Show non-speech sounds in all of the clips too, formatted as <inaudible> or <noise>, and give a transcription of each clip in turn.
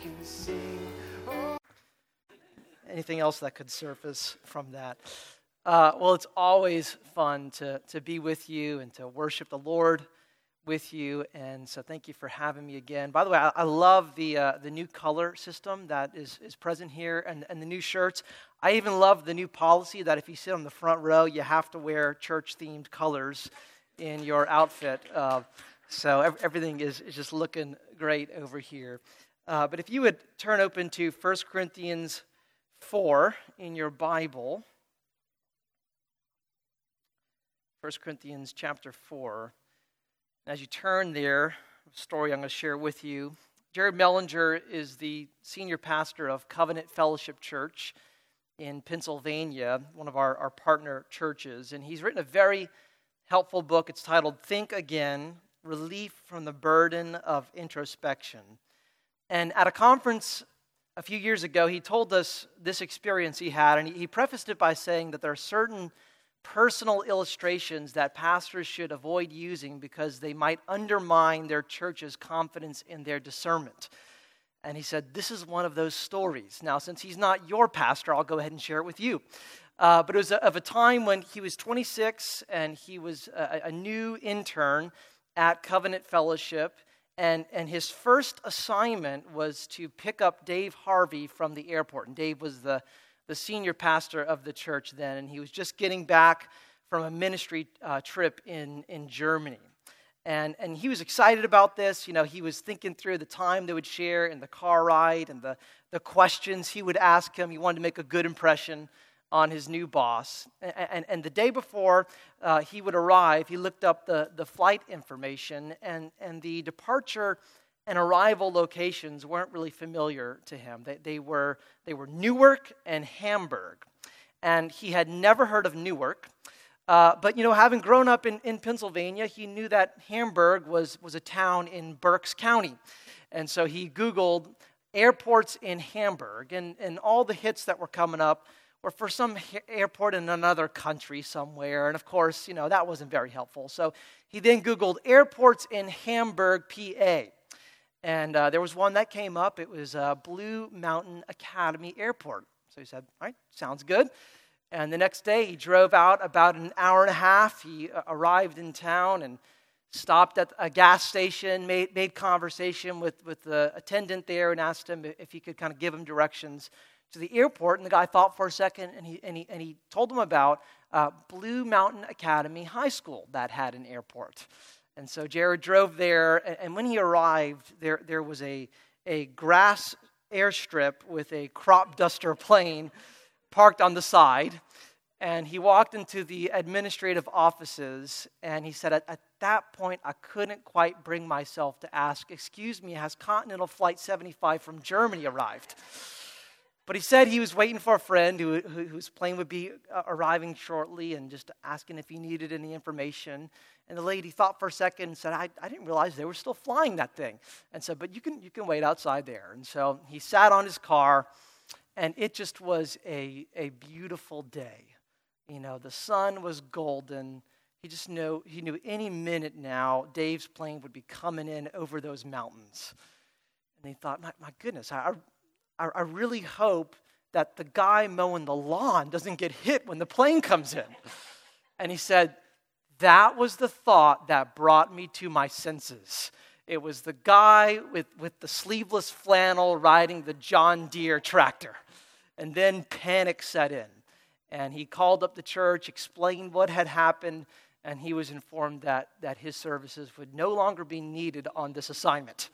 can sing. Oh. Anything else that could surface from that? Uh, well, it's always fun to, to be with you and to worship the Lord with you. And so thank you for having me again. By the way, I, I love the, uh, the new color system that is, is present here and, and the new shirts. I even love the new policy that if you sit on the front row, you have to wear church themed colors in your outfit. Uh, so everything is, is just looking great over here. Uh, but if you would turn open to 1 Corinthians 4 in your Bible. 1 Corinthians chapter 4. As you turn there, a story I'm going to share with you. Jared Mellinger is the senior pastor of Covenant Fellowship Church in Pennsylvania, one of our, our partner churches. And he's written a very helpful book. It's titled Think Again Relief from the Burden of Introspection. And at a conference a few years ago, he told us this experience he had, and he prefaced it by saying that there are certain personal illustrations that pastors should avoid using because they might undermine their church's confidence in their discernment. And he said, This is one of those stories. Now, since he's not your pastor, I'll go ahead and share it with you. Uh, but it was of a time when he was 26 and he was a, a new intern at Covenant Fellowship. And, and his first assignment was to pick up Dave Harvey from the airport. And Dave was the the senior pastor of the church then, and he was just getting back from a ministry uh, trip in, in Germany. And, and he was excited about this. You know, he was thinking through the time they would share and the car ride and the, the questions he would ask him. He wanted to make a good impression on his new boss. And, and, and the day before uh, he would arrive, he looked up the, the flight information, and, and the departure and arrival locations weren't really familiar to him. They, they, were, they were Newark and Hamburg. And he had never heard of Newark. Uh, but, you know, having grown up in, in Pennsylvania, he knew that Hamburg was, was a town in Berks County. And so he Googled airports in Hamburg, and, and all the hits that were coming up were for some airport in another country somewhere. And of course, you know, that wasn't very helpful. So he then Googled airports in Hamburg, PA. And uh, there was one that came up. It was uh, Blue Mountain Academy Airport. So he said, All right, sounds good. And the next day, he drove out about an hour and a half. He uh, arrived in town and stopped at a gas station, made, made conversation with, with the attendant there, and asked him if he could kind of give him directions to the airport. And the guy thought for a second, and he, and he, and he told him about uh, Blue Mountain Academy High School that had an airport. And so Jared drove there, and when he arrived, there, there was a, a grass airstrip with a crop duster <laughs> plane parked on the side. And he walked into the administrative offices, and he said, at, at that point, I couldn't quite bring myself to ask, Excuse me, has Continental Flight 75 from Germany arrived? But he said he was waiting for a friend who, who, whose plane would be uh, arriving shortly and just asking if he needed any information. And the lady thought for a second and said, I, I didn't realize they were still flying that thing. And said, But you can, you can wait outside there. And so he sat on his car, and it just was a, a beautiful day. You know, the sun was golden. He just knew, he knew any minute now Dave's plane would be coming in over those mountains. And he thought, my, my goodness, I, I, I really hope that the guy mowing the lawn doesn't get hit when the plane comes in. And he said, that was the thought that brought me to my senses. It was the guy with, with the sleeveless flannel riding the John Deere tractor. And then panic set in. And he called up the church, explained what had happened, and he was informed that, that his services would no longer be needed on this assignment.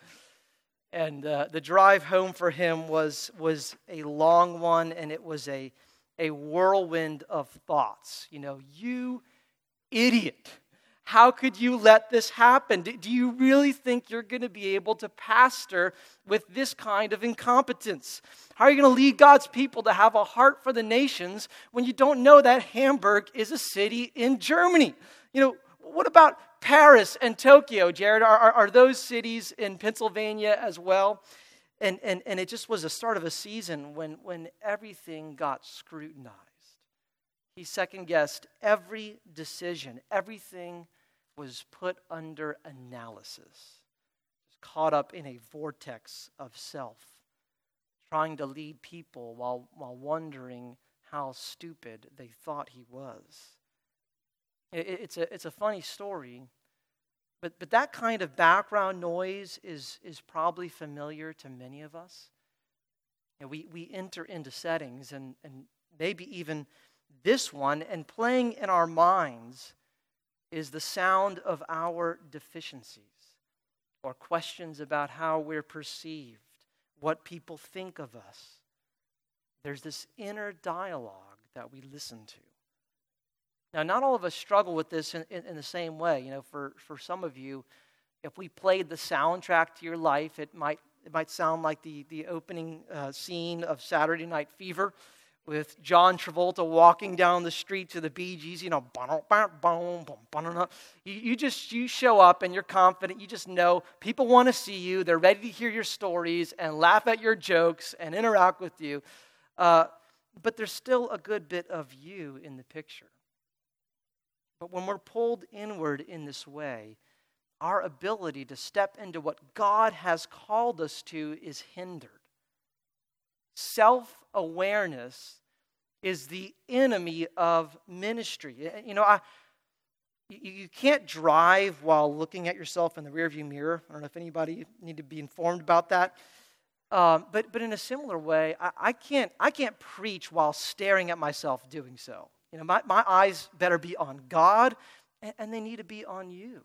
And uh, the drive home for him was, was a long one, and it was a, a whirlwind of thoughts. You know, you idiot. How could you let this happen? Do you really think you're going to be able to pastor with this kind of incompetence? How are you going to lead God's people to have a heart for the nations when you don't know that Hamburg is a city in Germany? You know, what about Paris and Tokyo, Jared? Are, are, are those cities in Pennsylvania as well? And, and, and it just was the start of a season when, when everything got scrutinized. He second guessed every decision, everything was put under analysis, caught up in a vortex of self trying to lead people while, while wondering how stupid they thought he was. It, it's, a, it's a funny story, but, but that kind of background noise is, is probably familiar to many of us. You know, we, we enter into settings, and, and maybe even this one, and playing in our minds is the sound of our deficiencies or questions about how we're perceived, what people think of us. There's this inner dialogue that we listen to. Now, not all of us struggle with this in, in, in, the same way. You know, for, for some of you, if we played the soundtrack to your life, it might, it might sound like the, the opening uh, scene of Saturday Night Fever with John Travolta walking down the street to the Bee Gees, you know, you, just you show up and you're confident. You just know people want to see you. They're ready to hear your stories and laugh at your jokes and interact with you. Uh, but there's still a good bit of you in the picture. But when we're pulled inward in this way, our ability to step into what God has called us to is hindered. Self awareness is the enemy of ministry. You know, I, you can't drive while looking at yourself in the rearview mirror. I don't know if anybody need to be informed about that. Um, but, but in a similar way, I, I, can't, I can't preach while staring at myself doing so. You know, my, my eyes better be on God, and, and they need to be on you.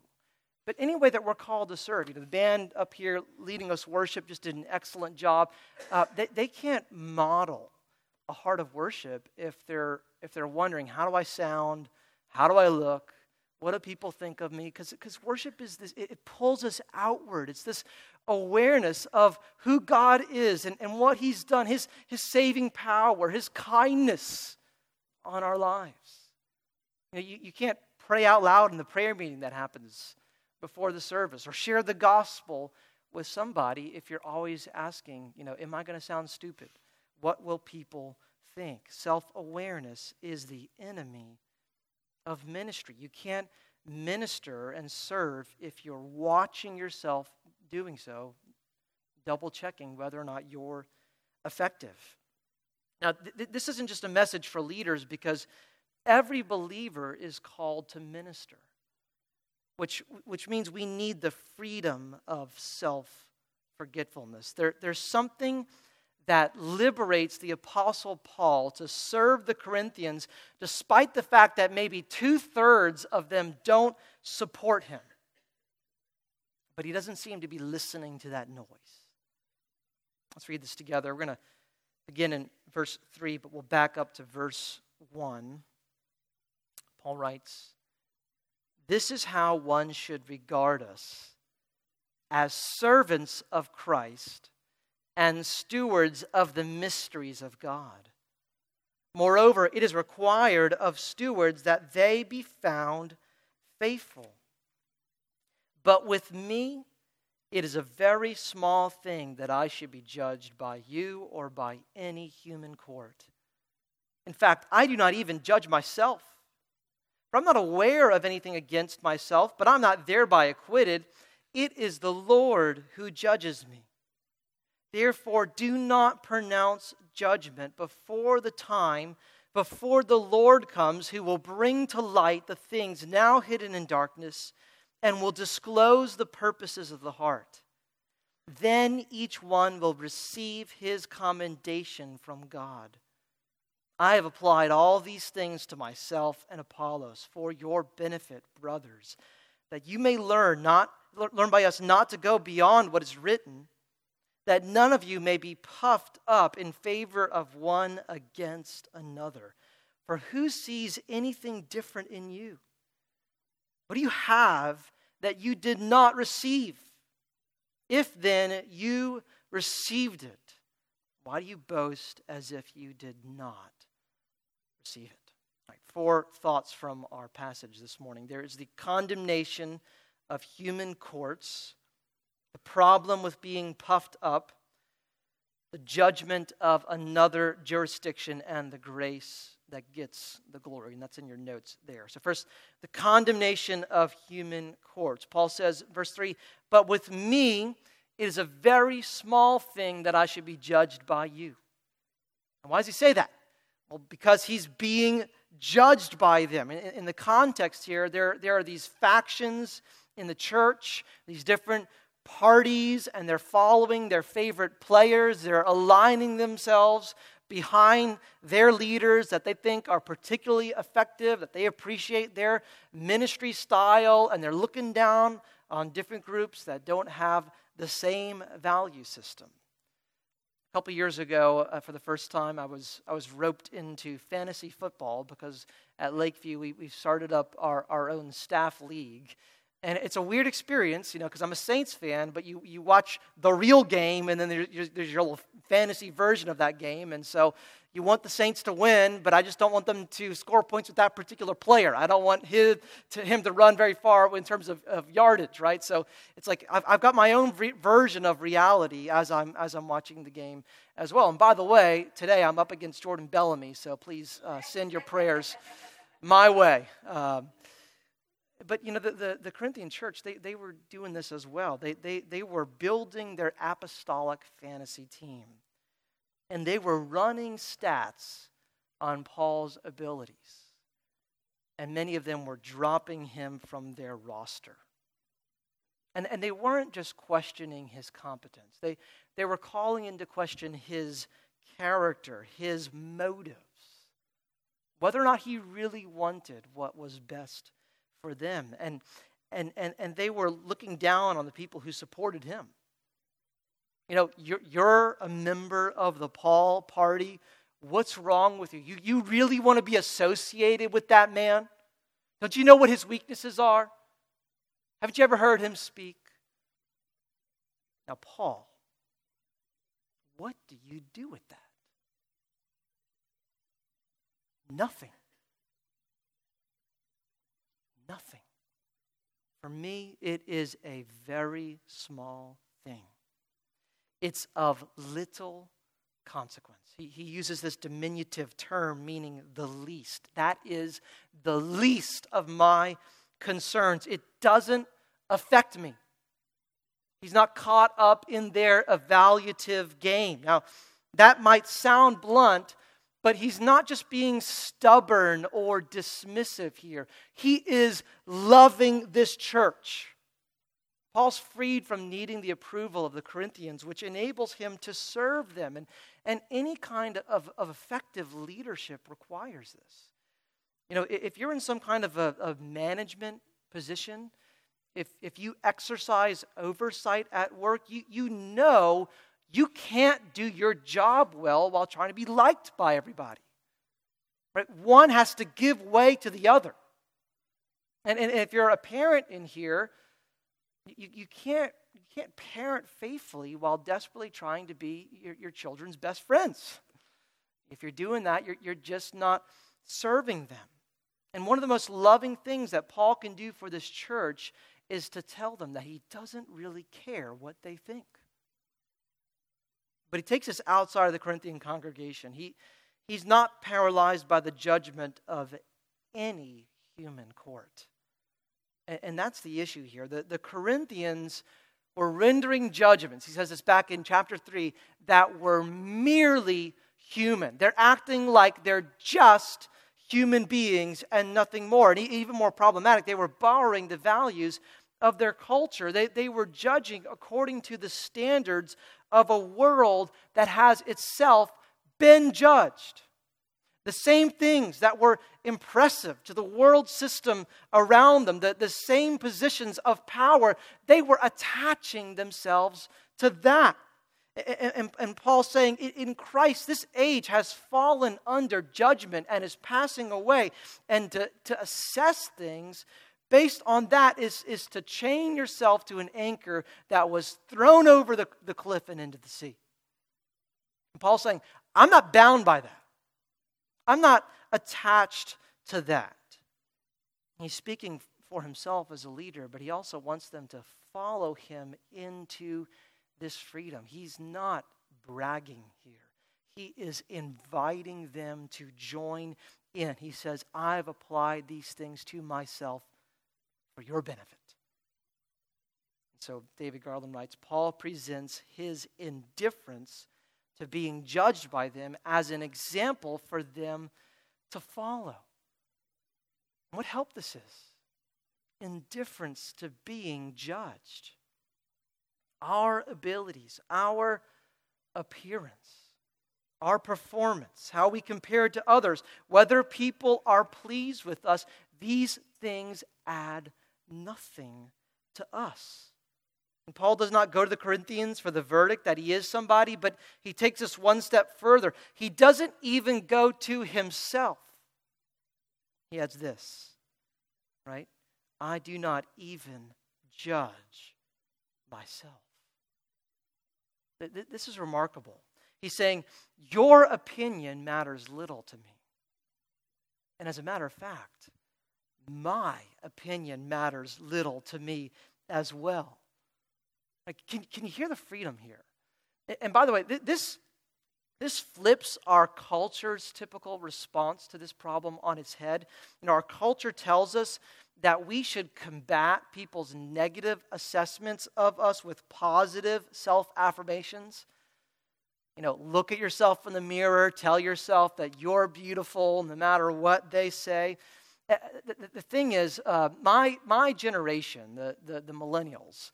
But any way that we're called to serve, you know, the band up here leading us worship just did an excellent job. Uh, they, they can't model a heart of worship if they're, if they're wondering, how do I sound? How do I look? What do people think of me? Because worship is this, it, it, pulls us outward. It's this awareness of who God is and, and what He's done, his, his saving power, His kindness on our lives. You, know, you, you can't pray out loud in the prayer meeting that happens before the service or share the gospel with somebody if you're always asking, you know, am I going to sound stupid? What will people think? Self awareness is the enemy of ministry. You can't minister and serve if you're watching yourself doing so, double checking whether or not you're effective. Now, th- this isn't just a message for leaders because every believer is called to minister which, which means we need the freedom of self forgetfulness. There, there's something that liberates the Apostle Paul to serve the Corinthians despite the fact that maybe two thirds of them don't support him. But he doesn't seem to be listening to that noise. Let's read this together. We're going to begin in verse 3, but we'll back up to verse 1. Paul writes, this is how one should regard us as servants of Christ and stewards of the mysteries of God. Moreover, it is required of stewards that they be found faithful. But with me, it is a very small thing that I should be judged by you or by any human court. In fact, I do not even judge myself. For I'm not aware of anything against myself, but I'm not thereby acquitted. It is the Lord who judges me. Therefore, do not pronounce judgment before the time, before the Lord comes, who will bring to light the things now hidden in darkness and will disclose the purposes of the heart. Then each one will receive his commendation from God. I have applied all these things to myself and Apollos for your benefit, brothers, that you may learn not learn by us not to go beyond what is written, that none of you may be puffed up in favor of one against another. For who sees anything different in you? What do you have that you did not receive? If then you received it, why do you boast as if you did not? receive it. Four thoughts from our passage this morning. There is the condemnation of human courts, the problem with being puffed up, the judgment of another jurisdiction, and the grace that gets the glory. And that's in your notes there. So, first, the condemnation of human courts. Paul says, verse 3 But with me, it is a very small thing that I should be judged by you. And why does he say that? Well, because he's being judged by them. In, in the context here, there, there are these factions in the church, these different parties, and they're following their favorite players. They're aligning themselves behind their leaders that they think are particularly effective, that they appreciate their ministry style, and they're looking down on different groups that don't have the same value system. A couple years ago, uh, for the first time, I was, I was roped into fantasy football because at Lakeview we, we started up our, our own staff league. And it's a weird experience, you know, because I'm a Saints fan, but you, you watch the real game, and then there's, there's your little fantasy version of that game. And so you want the Saints to win, but I just don't want them to score points with that particular player. I don't want him to, him to run very far in terms of, of yardage, right? So it's like I've, I've got my own re- version of reality as I'm, as I'm watching the game as well. And by the way, today I'm up against Jordan Bellamy, so please uh, send your prayers my way. Um, but you know, the, the, the, Corinthian church, they, they were doing this as well. They, they, they were building their apostolic fantasy team. And they were running stats on Paul's abilities. And many of them were dropping him from their roster. And, and they weren't just questioning his competence, they, they were calling into question his character, his motives, whether or not he really wanted what was best for them. And, and, and, and they were looking down on the people who supported him. You know, you're, you're a member of the Paul party. What's wrong with you? you? You really want to be associated with that man? Don't you know what his weaknesses are? Haven't you ever heard him speak? Now, Paul, what do you do with that? Nothing. Nothing. For me, it is a very small thing. It's of little consequence. He, he uses this diminutive term meaning the least. That is the least of my concerns. It doesn't affect me. He's not caught up in their evaluative game. Now, that might sound blunt, but he's not just being stubborn or dismissive here. He is loving this church. Paul's freed from needing the approval of the Corinthians, which enables him to serve them. And, and any kind of, of effective leadership requires this. You know, if you're in some kind of a, management position, if, if you exercise oversight at work, you, you know you can't do your job well while trying to be liked by everybody. Right? One has to give way to the other. And, and if you're a parent in here, you, you, can't, you can't parent faithfully while desperately trying to be your, your children's best friends. If you're doing that, you're, you're just not serving them. And one of the most loving things that Paul can do for this church is to tell them that he doesn't really care what they think. But he takes us outside of the Corinthian congregation. He, he's not paralyzed by the judgment of any human court. And, and that's the issue here. The, the Corinthians were rendering judgments, he says this back in chapter 3, that were merely human. They're acting like they're just human beings and nothing more. And even more problematic, they were borrowing the values of their culture. They, they were judging according to the standards of a world that has itself been judged. The same things that were impressive to the world system around them, the, the same positions of power, they were attaching themselves to that. And, and, and Paul's saying, in Christ, this age has fallen under judgment and is passing away. And to, to assess things based on that is, is to chain yourself to an anchor that was thrown over the, the cliff and into the sea. And Paul's saying, I'm not bound by that. I'm not attached to that. He's speaking for himself as a leader, but he also wants them to follow him into this freedom. He's not bragging here, he is inviting them to join in. He says, I've applied these things to myself for your benefit. So David Garland writes Paul presents his indifference to being judged by them as an example for them to follow. What help this is indifference to being judged. Our abilities, our appearance, our performance, how we compare to others, whether people are pleased with us, these things add nothing to us. And Paul does not go to the Corinthians for the verdict that he is somebody, but he takes us one step further. He doesn't even go to himself. He adds this, right? I do not even judge myself. This is remarkable. He's saying, Your opinion matters little to me. And as a matter of fact, my opinion matters little to me as well. Like, can, can you hear the freedom here? And by the way, this, this flips our culture's typical response to this problem on its head. You know, our culture tells us that we should combat people's negative assessments of us with positive self affirmations. You know, look at yourself in the mirror, tell yourself that you're beautiful no matter what they say. Uh, the, the, thing is, uh, my, my generation, the, the, the millennials,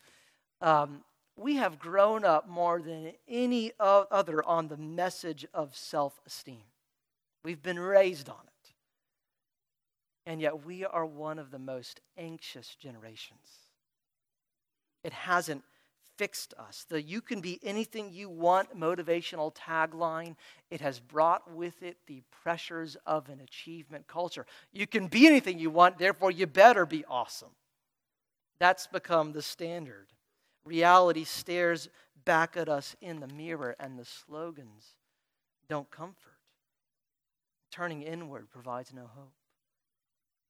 um, we have grown up more than any other on the message of self esteem. We've been raised on it. And yet, we are one of the most anxious generations. It hasn't fixed us. The you can be anything you want motivational tagline, it has brought with it the pressures of an achievement culture. You can be anything you want, therefore, you better be awesome. That's become the standard. Reality stares back at us in the mirror, and the slogans don't comfort. Turning inward provides no hope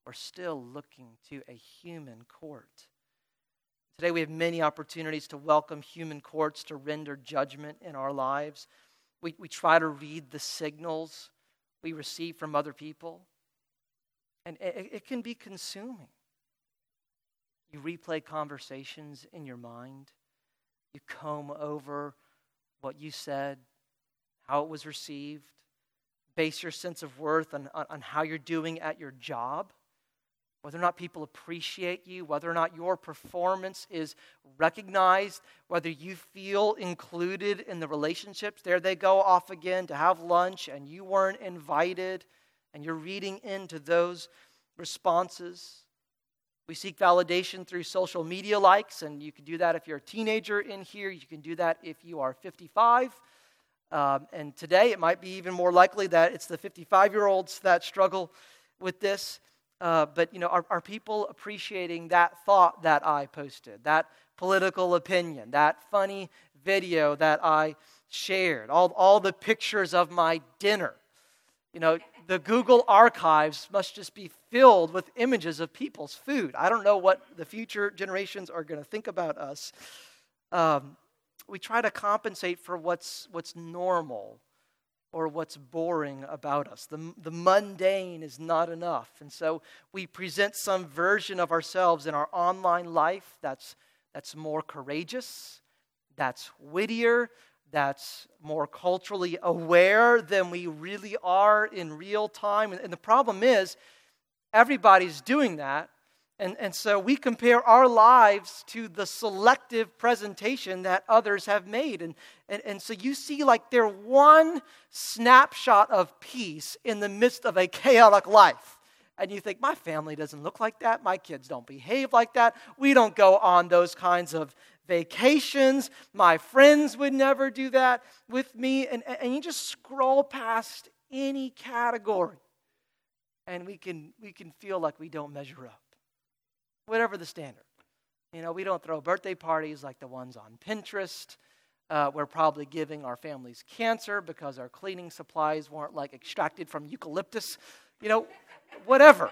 We're still looking to a human court. Today, we have many opportunities to welcome human courts to render judgment in our lives. We, we try to read the signals we receive from other people, and it, it can be consuming. You replay conversations in your mind, you comb over what you said, how it was received, base your sense of worth on, on, on how you're doing at your job whether or not people appreciate you, whether or not your performance is recognized, whether you feel included in the relationships. There they go off again to have lunch and you weren't invited, and you're reading into those responses. We seek validation through social media likes, and you can do that if you're a teenager in here. You can do that if you are 55. Um, and today, it might be even more likely that it's the 55 year olds that struggle with this. Uh, but, you know, are, are people appreciating that thought that I posted, that political opinion, that funny video that I shared, all, all the pictures of my dinner? You know, the Google archives must just be filled with images of people's food. I don't know what the future generations are going to think about us. Um, we try to compensate for what's, what's normal or what's boring about us. The, the mundane is not enough. And so we present some version of ourselves in our online life that's, that's more courageous, that's wittier, that's more culturally aware than we really are in real time. And, and the problem is, everybody's doing that. And, and so we compare our lives to the selective presentation that others have made. And, and, and so you see, like, they're one snapshot of peace in the midst of a chaotic life. And you think, my family doesn't look like that. My kids don't behave like that. We don't go on those kinds of vacations. My friends would never do that with me. And, and you just scroll past any category, and we can, we can feel like we don't measure up whatever the standard. You know, we don't throw birthday parties like the ones on Pinterest. Uh, we're probably giving our families cancer because our cleaning supplies weren't like extracted from eucalyptus. You know, whatever.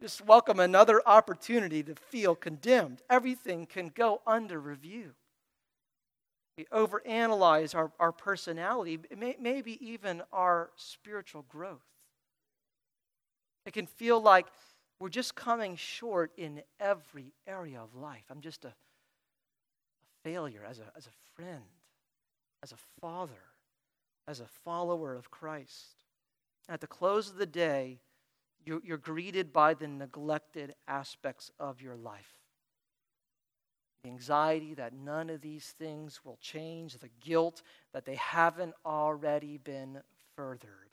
Just welcome another opportunity to feel condemned. Everything can go under review. We overanalyze our, our personality, may, maybe even our spiritual growth. It can feel like we're just coming short in every area of life. I'm just a failure as a, as a friend, as a father, as a follower of Christ. At the close of the day, you're, you're greeted by the neglected aspects of your life. The anxiety that none of these things will change, the guilt that they haven't already been furthered.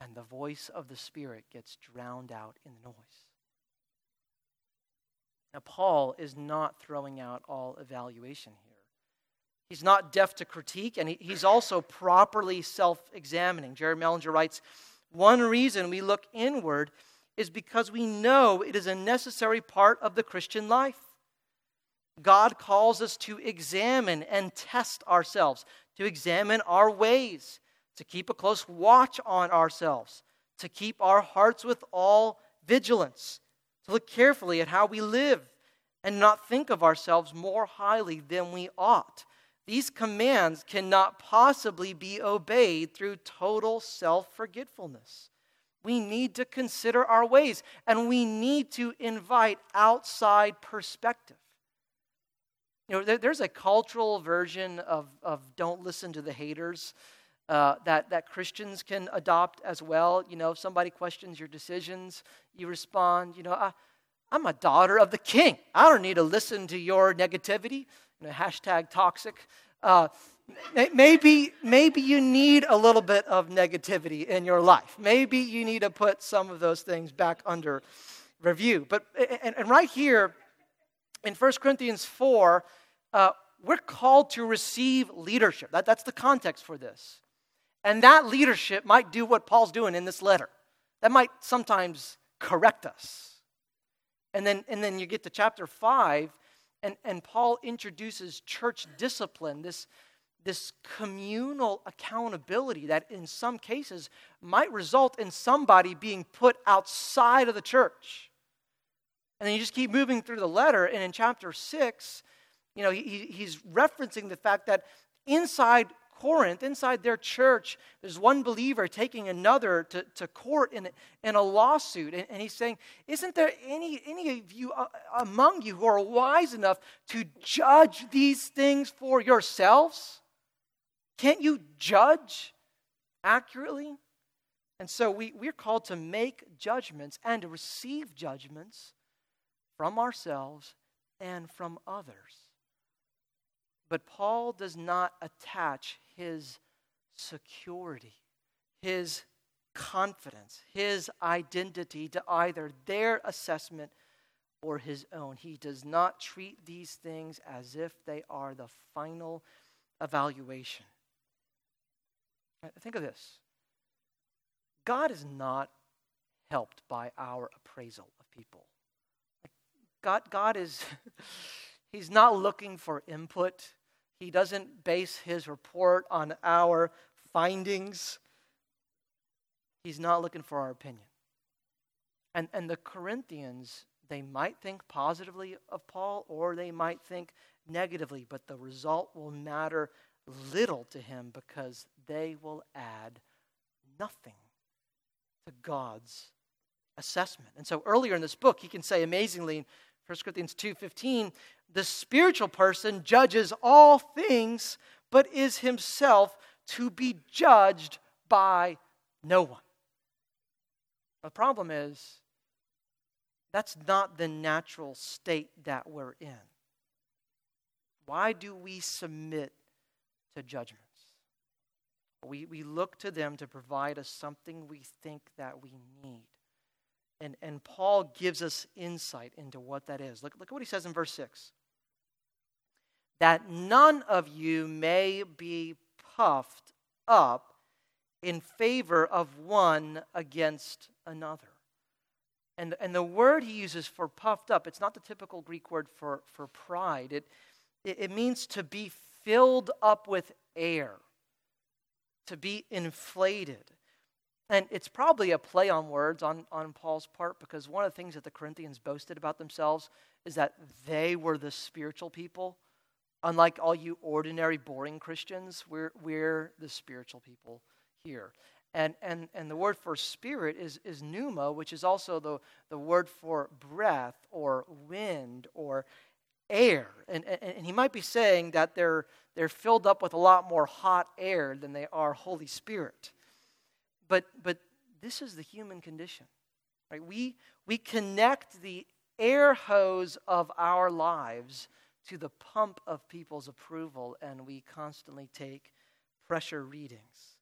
And the voice of the Spirit gets drowned out in the noise. Now, Paul is not throwing out all evaluation here. He's not deaf to critique, and he's also properly self examining. Jared Mellinger writes One reason we look inward is because we know it is a necessary part of the Christian life. God calls us to examine and test ourselves, to examine our ways, to keep a close watch on ourselves, to keep our hearts with all vigilance, to look carefully at how we live and not think of ourselves more highly than we ought. These commands cannot possibly be obeyed through total self forgetfulness. We need to consider our ways and we need to invite outside perspective. You know, there, there's a cultural version of, of don't listen to the haters uh, that, that Christians can adopt as well. You know, if somebody questions your decisions, you respond, you know, I, I'm a daughter of the king. I don't need to listen to your negativity. You know, hashtag toxic. Uh, maybe, maybe you need a little bit of negativity in your life. Maybe you need to put some of those things back under review. But, and, and right here in 1 Corinthians 4, uh, we're called to receive leadership. That, that's the context for this. And that leadership might do what Paul's doing in this letter. That might sometimes correct us. And then, and then you get to chapter 5, and, and Paul introduces church discipline, this, this communal accountability that in some cases might result in somebody being put outside of the church. And then you just keep moving through the letter, and in chapter 6, you know, he, he's referencing the fact that inside Corinth, inside their church, there's one believer taking another to, to court in, in a lawsuit. And, and he's saying, Isn't there any, any of you uh, among you who are wise enough to judge these things for yourselves? Can't you judge accurately? And so we, we're called to make judgments and to receive judgments from ourselves and from others. But Paul does not attach his security, his confidence, his identity to either their assessment or his own. He does not treat these things as if they are the final evaluation. Think of this God is not helped by our appraisal of people. God, God is, <laughs> He's not looking for input. He doesn't base his report on our findings. He's not looking for our opinion. And, and the Corinthians, they might think positively of Paul or they might think negatively, but the result will matter little to him because they will add nothing to God's assessment. And so earlier in this book, he can say amazingly 1 Corinthians 2:15, the spiritual person judges all things, but is himself to be judged by no one. The problem is that's not the natural state that we're in. Why do we submit to judgments? We, we look to them to provide us something we think that we need. And, and Paul gives us insight into what that is. Look, look at what he says in verse 6 that none of you may be puffed up in favor of one against another. And, and the word he uses for puffed up, it's not the typical Greek word for, for pride. It, it, means to be filled up with air, to be inflated. And it's probably a play on words on, on Paul's part because one of the things that the Corinthians boasted about themselves is that they were the spiritual people. Unlike all you ordinary, boring Christians, we're, we're the spiritual people here. And, and, and the word for spirit is, is pneuma, which is also the, the word for breath or wind or air. And, and, and he might be saying that they're, they're filled up with a lot more hot air than they are Holy Spirit. But, but this is the human condition. Right? We, we connect the air hose of our lives to the pump of people's approval, and we constantly take pressure readings.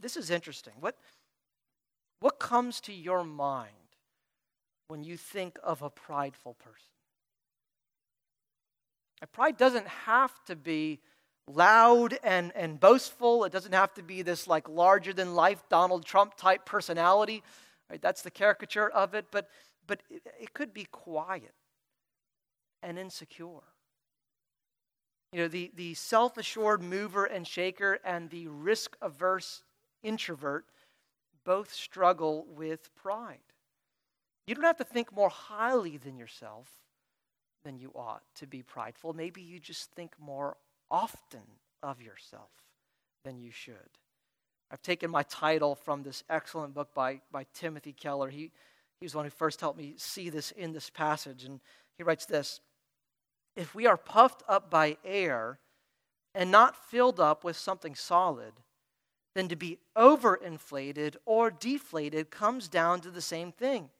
This is interesting. What, what comes to your mind when you think of a prideful person? Pride doesn't have to be loud and, and boastful. It doesn't have to be this like larger than life Donald Trump type personality. Right? That's the caricature of it. But, but it, it could be quiet and insecure. You know, the, the self assured mover and shaker and the risk averse introvert both struggle with pride. You don't have to think more highly than yourself than you ought to be prideful. Maybe you just think more often of yourself than you should. I've taken my title from this excellent book by, by Timothy Keller. He, he was the one who first helped me see this in this passage. And he writes this If we are puffed up by air and not filled up with something solid, then to be overinflated or deflated comes down to the same thing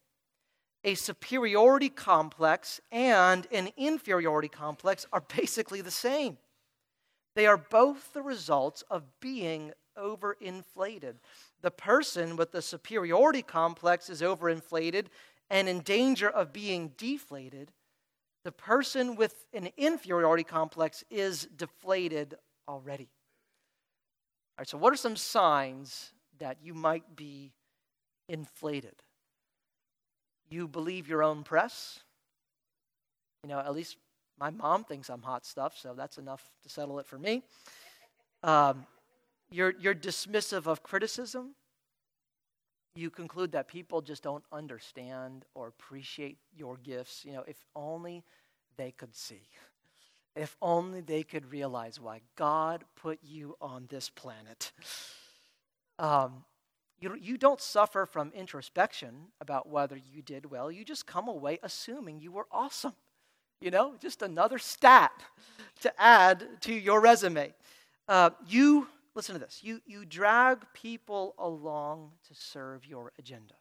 a superiority complex and an inferiority complex are <laughs> basically the same. They are both the results of being overinflated. The person with the superiority complex is overinflated and in danger of being deflated. The person with an inferiority complex is deflated already. All right, so what are some signs that you might be inflated? You believe your own press. You know, at least my mom thinks I'm hot stuff, so that's enough to settle it for me. Um, you're, you're dismissive of criticism. You conclude that people just don't understand or appreciate your gifts. You know, if only they could see. If only they could realize why God put you on this planet. Um, you, you don't suffer from introspection about whether you did well. You just come away assuming you were awesome. You know, just another stat to add to your resume. Uh, you, listen to this, you, you drag people along to serve your agenda.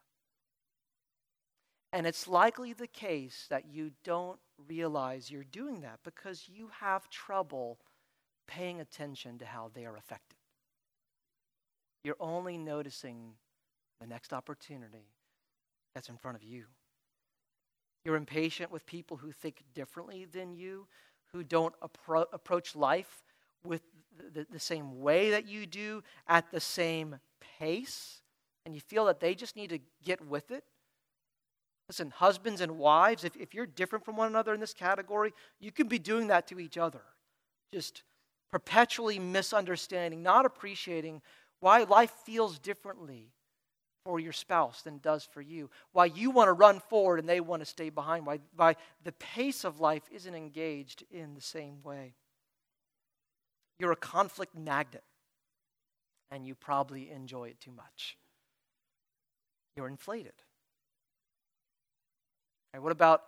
And it's likely the case that you don't realize you're doing that because you have trouble paying attention to how they are affected. You're only noticing the next opportunity that's in front of you. You're impatient with people who think differently than you, who don't appro- approach life with the, the, same way that you do, at the same pace, and you feel that they just need to get with it. Listen, husbands and wives, if, if you're different from one another in this category, you can be doing that to each other. Just perpetually misunderstanding, not appreciating why life feels differently for your spouse than it does for you. Why you want to run forward and they want to stay behind. Why, why the pace of life isn't engaged in the same way. You're a conflict magnet and you probably enjoy it too much. You're inflated. What about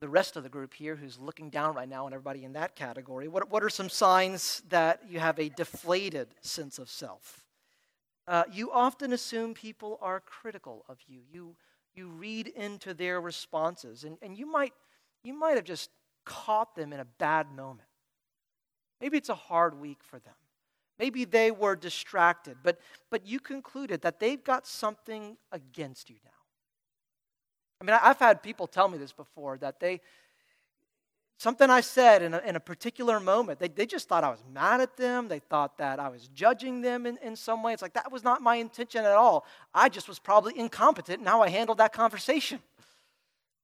the rest of the group here who's looking down right now on everybody in that category, what, what are some signs that you have a deflated sense of self? Uh, you often assume people are critical of you. You, you read into their responses, and, and you, might, you might have just caught them in a bad moment. Maybe it's a hard week for them. Maybe they were distracted, but, but you concluded that they've got something against you now. I mean, I've had people tell me this before that they, something I said in a, in a particular moment, they, they just thought I was mad at them. They thought that I was judging them in, in some way. It's like that was not my intention at all. I just was probably incompetent in how I handled that conversation.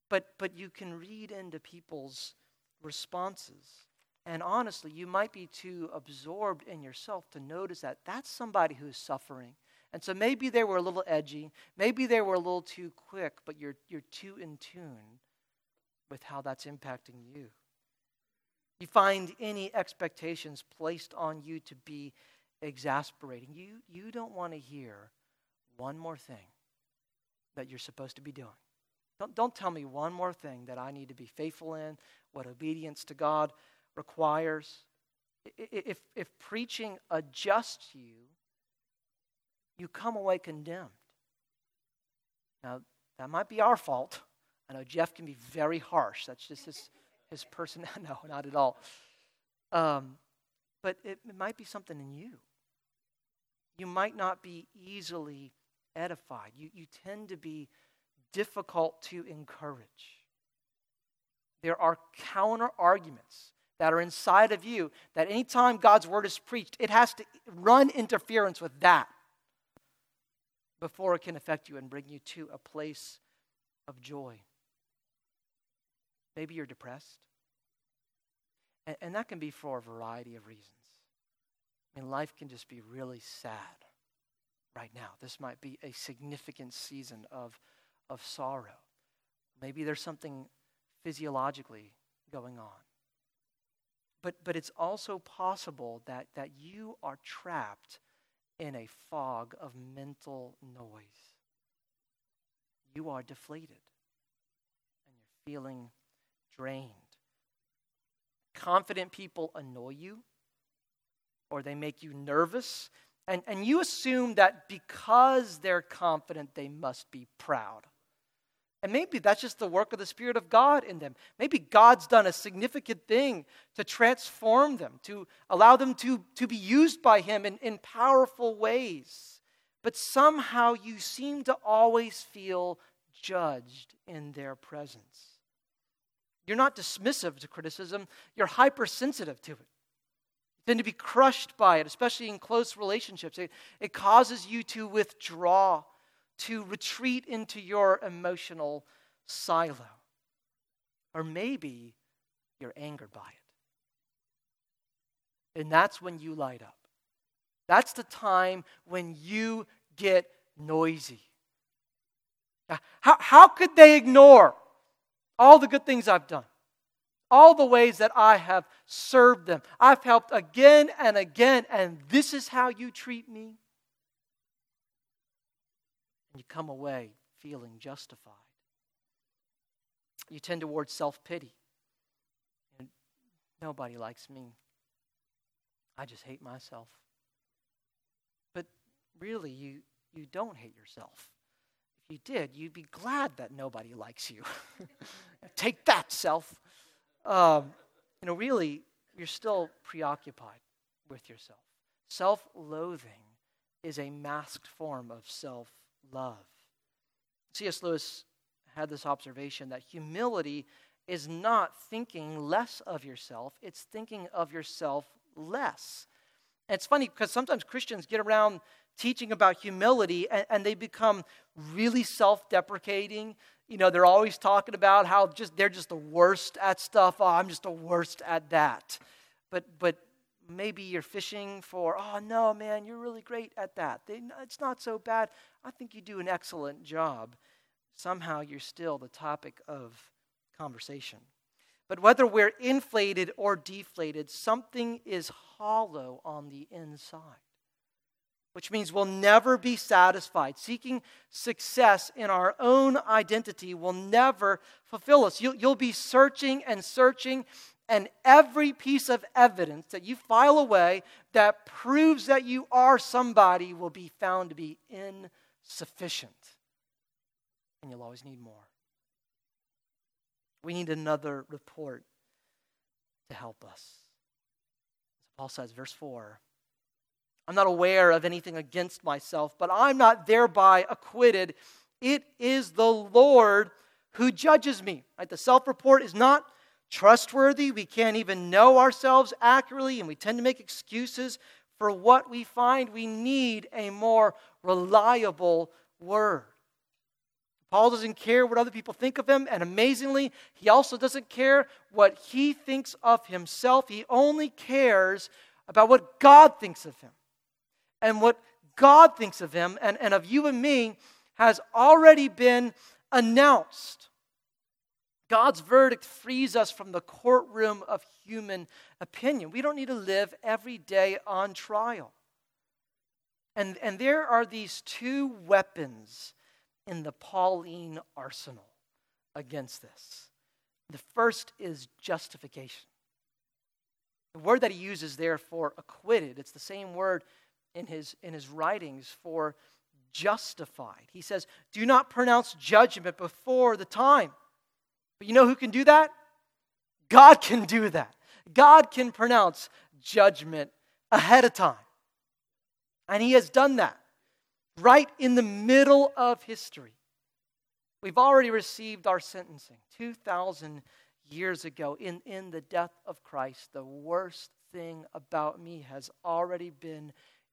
But, but you can read into people's responses. And honestly, you might be too absorbed in yourself to notice that that's somebody who's suffering and so maybe they were a little edgy, maybe they were a little too quick, but you're, you're too in tune with how that's impacting you. You find any expectations placed on you to be exasperating. You, you don't want to hear one more thing that you're supposed to be doing. Don't, don't tell me one more thing that I need to be faithful in, what obedience to God requires. If, if preaching adjusts you, you come away condemned. Now, that might be our fault. I know Jeff can be very harsh. That's just his, his person. <laughs> no, not at all. Um, but it, it might be something in you. You might not be easily edified. You, you tend to be difficult to encourage. There are counter arguments that are inside of you that anytime God's word is preached, it has to run interference with that before it can affect you and bring you to a place of joy. Maybe you're depressed. And, and that can be for a variety of reasons. I mean, life can just be really sad right now. This might be a significant season of, of sorrow. Maybe there's something physiologically going on. But, but it's also possible that, that you are trapped in a fog of mental noise. You are deflated and you're feeling drained. Confident people annoy you or they make you nervous, and, and you assume that because they're confident, they must be proud. And maybe that's just the work of the Spirit of God in them. Maybe God's done a significant thing to transform them, to allow them to, to be used by Him in, in powerful ways. But somehow you seem to always feel judged in their presence. You're not dismissive to criticism, you're hypersensitive to it. You tend to be crushed by it, especially in close relationships. It, it causes you to withdraw to retreat into your emotional silo. Or maybe you're angered by it. And that's when you light up. That's the time when you get noisy. How, how could they ignore all the good things I've done? All the ways that I have served them. I've helped again and again, and this is how you treat me? You come away feeling justified. You tend towards self pity. Nobody likes me. I just hate myself. But really, you, you don't hate yourself. If you did, you'd be glad that nobody likes you. <laughs> Take that, self. Um, you know, really, you're still preoccupied with yourself. Self loathing is a masked form of self love. C.S. Lewis had this observation that humility is not thinking less of yourself, it's thinking of yourself less. And it's funny because sometimes Christians get around teaching about humility and, and they become really self deprecating. You know, they're always talking about how just they're just the worst at stuff. Oh, I'm just the worst at that. But but maybe you're fishing for, oh no, man, you're really great at that. They, it's not so bad. I think you do an excellent job. Somehow you're still the topic of conversation. But whether we're inflated or deflated, something is hollow on the inside, which means we'll never be satisfied. Seeking success in our own identity will never fulfill us. You'll, you'll be searching and searching and every piece of evidence that you file away that proves that you are somebody will be found to be insufficient. And you'll always need more. We need another report to help us. Paul says, verse 4 I'm not aware of anything against myself, but I'm not thereby acquitted. It is the Lord who judges me. Right? The self report is not trustworthy. We can't even know ourselves accurately, and we tend to make excuses for what we find. We need a more reliable word. Paul doesn't care what other people think of him, and amazingly, he also doesn't care what he thinks of himself. He only cares about what God thinks of him. And what God thinks of him and, and of you and me has already been announced. God's verdict frees us from the courtroom of human opinion. We don't need to live every day on trial. And, and there are these two weapons in the Pauline arsenal. against this. The first is justification. The word that he uses there for acquitted, it's the same word in his, in his writings for justified. He says, Do not pronounce judgment before the time. But you know who can do that? God can do that. God can pronounce judgment ahead of time. And he has done that right in the middle of history. We've already received our sentencing 2,000 years ago in, in the death of Christ. The worst thing about me has already been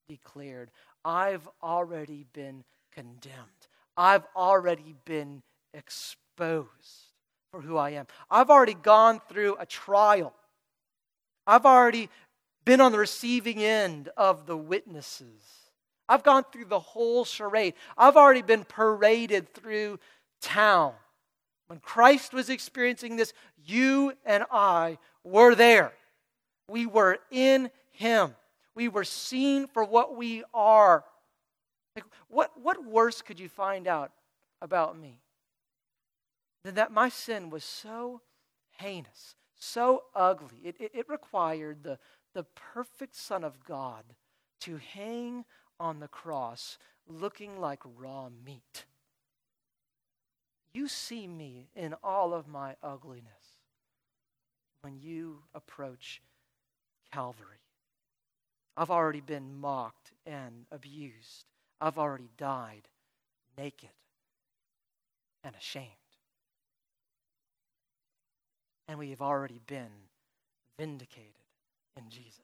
declared. I've already been condemned. I've already been exposed for who I am. I've already gone through a trial. I've already been on the receiving end of the witnesses. I've gone through the whole charade. I've already been paraded through town. When Christ was experiencing this, you and I were there. We were in Him. We were seen for what we are. Like, what, what worse could you find out about me that my sin was so heinous, so ugly? It, it, it required the, the perfect Son of God to hang on the cross looking like raw meat. You see me in all of my ugliness when you approach Calvary. I've already been mocked and abused. I've already died naked and ashamed. And we have already been vindicated in Jesus.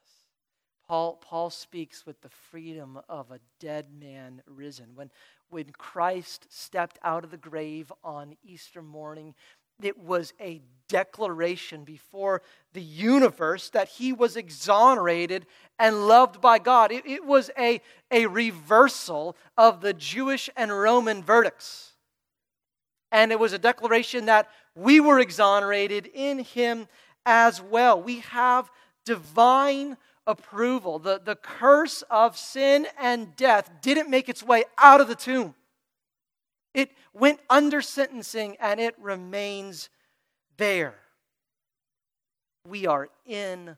Paul, Paul speaks with the freedom of a dead man risen. When, when Christ stepped out of the grave on Easter morning, it was a declaration before the universe that he was exonerated and loved by God. It, it, was a, a reversal of the Jewish and Roman verdicts. And it was a declaration that we were exonerated in him as well. We have divine approval. The, the curse of sin and death didn't make its way out of the tomb, it went under sentencing and it remains there. We are in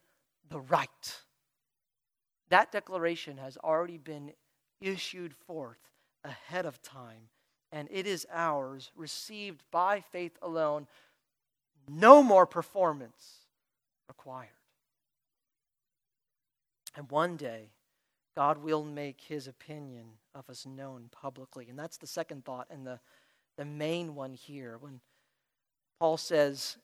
the right. That declaration has already been issued forth ahead of time, and it is ours, received by faith alone. No more performance required. And one day, God will make his opinion of us known publicly. And that's the second thought and the, the main one here. When Paul says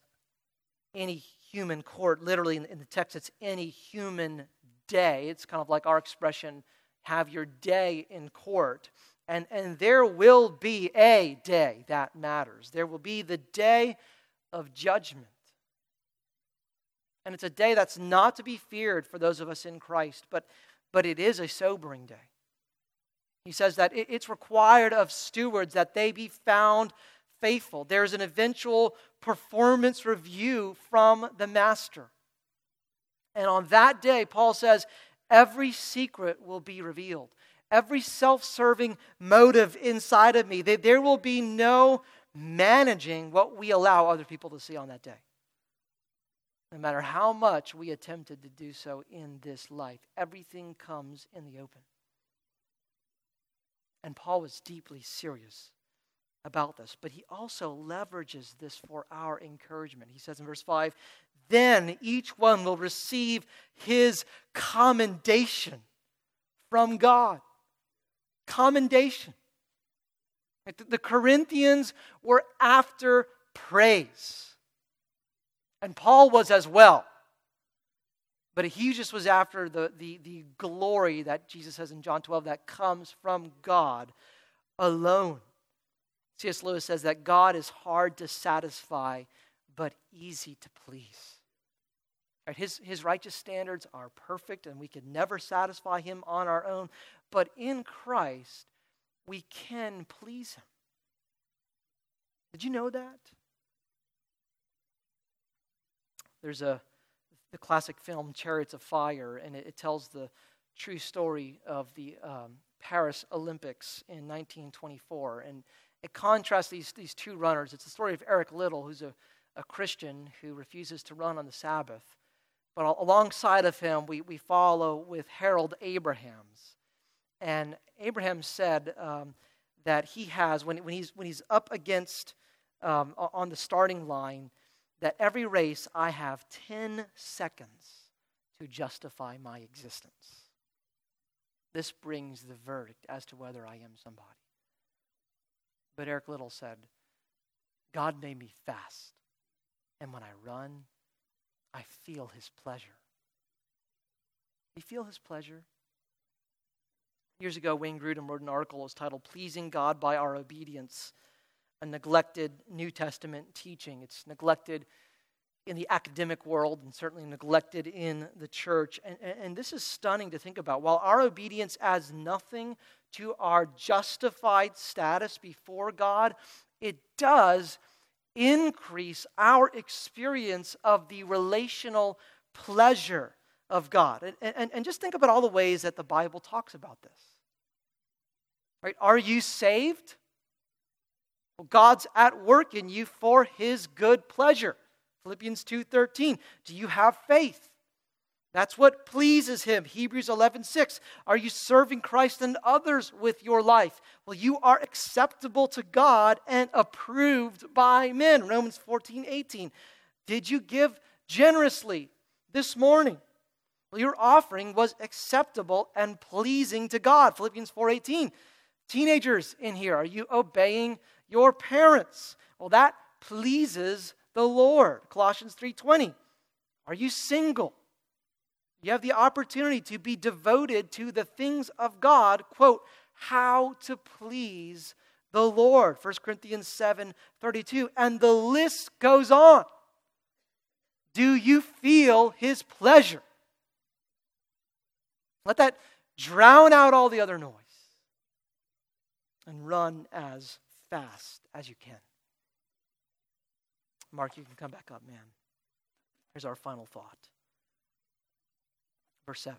any human court, literally in, in the text, it's any human day. It's kind of like our expression, have your day in court. And, and there will be a day that matters. There will be the day of judgment. And it's a day that's not to be feared for those of us in Christ, but, but it is a sobering day. He says that it's required of stewards that they be found faithful. There's an eventual performance review from the master. And on that day, Paul says, every secret will be revealed, every self serving motive inside of me. There will be no managing what we allow other people to see on that day no matter how much we attempted to do so in this life. Everything comes in the open. And Paul was deeply serious about this, but he also leverages this for our encouragement. He says in verse 5 Then each one will receive his commendation from God. Commendation. The Corinthians were after praise. And Paul was as well. But he just was after the, the, the glory that Jesus says in John 12 that comes from God alone. C.S. Lewis says that God is hard to satisfy, but easy to please. His, his righteous standards are perfect, and we could never satisfy him on our own. But in Christ, we can please him. Did you know that? There's a the classic film Chariots of Fire, and it, it tells the true story of the um, Paris Olympics in 1924. And it contrasts these, these two runners. It's the story of Eric Liddell, who's a, a Christian who refuses to run on the Sabbath. But alongside of him, we, we follow with Harold Abrahams. And Abraham said um, that he has, when, when, he's, when he's up against, um, on the starting line, that every race I have 10 seconds to justify my existence. This brings the verdict as to whether I am somebody. But Eric Liddell said, God made me fast. And when I run, I feel his pleasure. You feel his pleasure? Years ago, Wayne Grudem wrote an article. It was titled Pleasing God by Our Obedience, a neglected New Testament teaching. It's neglected in the academic world and certainly neglected in the church. And, and, this is stunning to think about. While our obedience adds nothing to our justified status before God, it does increase our experience of the relational pleasure of God. And, and, and just think about all the ways that the Bible talks about this. Right? Are you saved? Well, God's at work in you for his good pleasure. Philippians 2:13. Do you have faith? That's what pleases him. Hebrews 11:6. Are you serving Christ and others with your life? Well, you are acceptable to God and approved by men. Romans 14:18. Did you give generously this morning? Well, your offering was acceptable and pleasing to God. Philippians 4:18. Teenagers in here, are you obeying your parents? Well, that pleases the Lord. Colossians 3:20. Are you single? You have the opportunity to be devoted to the things of God, quote, how to please the Lord. 1 Corinthians 7 32. And the list goes on. Do you feel his pleasure? Let that drown out all the other noise and run as fast as you can. Mark, you can come back up, man. Here's our final thought. Verse 7.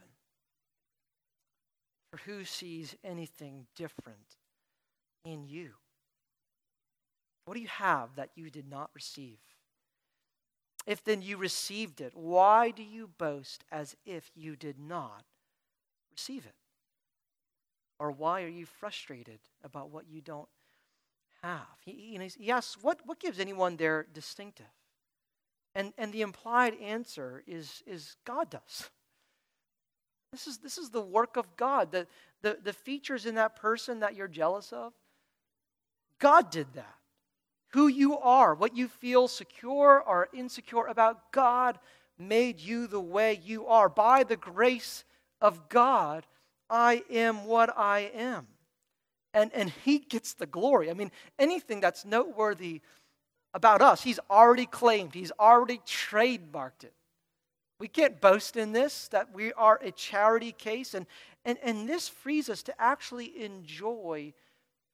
For who sees anything different in you? What do you have that you did not receive? If then you received it, why do you boast as if you did not receive it? Or why are you frustrated about what you don't have? He, he asks, what, what gives anyone their distinctive? And, and the implied answer is, is God does. This is, this is the work of God. The, the, the features in that person that you're jealous of, God did that. Who you are, what you feel secure or insecure about, God made you the way you are. By the grace of God, I am what I am. And, and He gets the glory. I mean, anything that's noteworthy about us, He's already claimed, He's already trademarked it. We can't boast in this, that we are a charity case. And, and, and this frees us to actually enjoy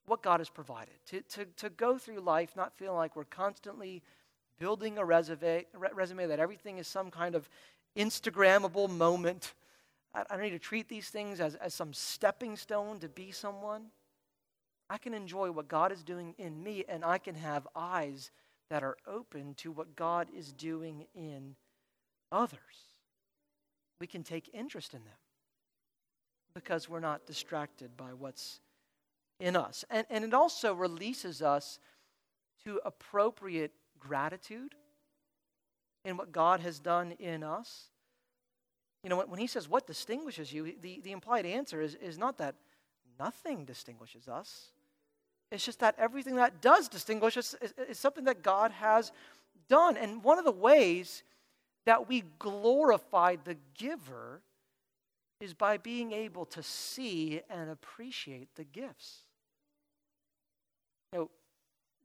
what God has provided, to, to, to go through life not feeling like we're constantly building a resume, resume that everything is some kind of Instagrammable moment. I, I don't need to treat these things as, as some stepping stone to be someone. I can enjoy what God is doing in me, and I can have eyes that are open to what God is doing in others. We can take interest in them because we're not distracted by what's in us. And, and it also releases us to appropriate gratitude in what God has done in us. You know, when he says, What distinguishes you? the, the implied answer is, is not that nothing distinguishes us. It's just that everything that does distinguish us is, is something that God has done. And one of the ways that we glorify the giver is by being able to see and appreciate the gifts. You know,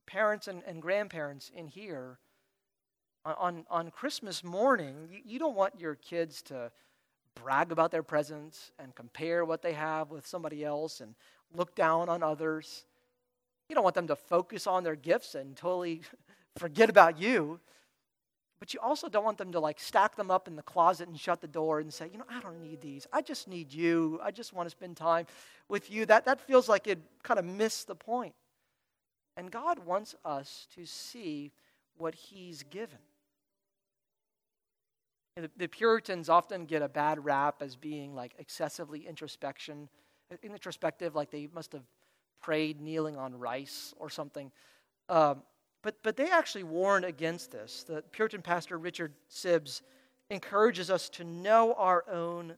parents and, and grandparents in here, on, on Christmas morning, you, you don't want your kids to brag about their presents and compare what they have with somebody else and look down on others. You don't want them to focus on their gifts and totally <laughs> forget about you. But you also don't want them to like stack them up in the closet and shut the door and say, you know, I don't need these. I just need you. I just want to spend time with you. That, that feels like it kind of missed the point. And God wants us to see what He's given. The, the Puritans often get a bad rap as being like excessively introspection, introspective, like they must have prayed kneeling on rice or something. Um, but, but they actually warn against this. The Puritan pastor Richard Sibbes encourages us to know our own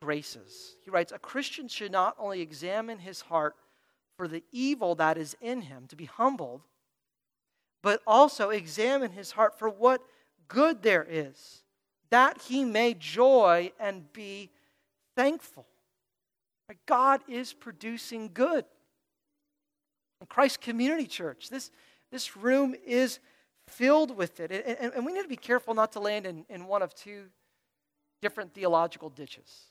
graces. He writes A Christian should not only examine his heart for the evil that is in him, to be humbled, but also examine his heart for what good there is, that he may joy and be thankful. God is producing good. In Christ Community Church, this, this room is filled with it. And, and, we need to be careful not to land in, in one of two different theological ditches.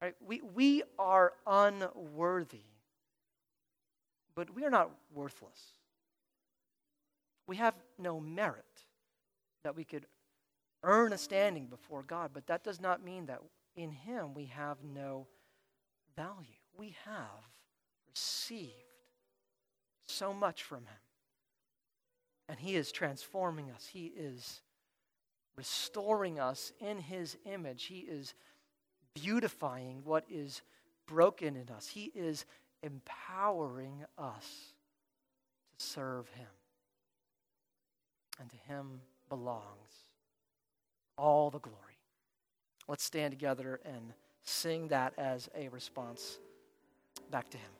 Right? We, we are unworthy, but we are not worthless. We have no merit that we could earn a standing before God, but that does not mean that in Him we have no value. We have received so much from Him. And He is transforming us, He is restoring us in His image. He is beautifying what is broken in us, He is empowering us to serve Him. And to Him belongs all the glory. Let's stand together and sing that as a response back to Him.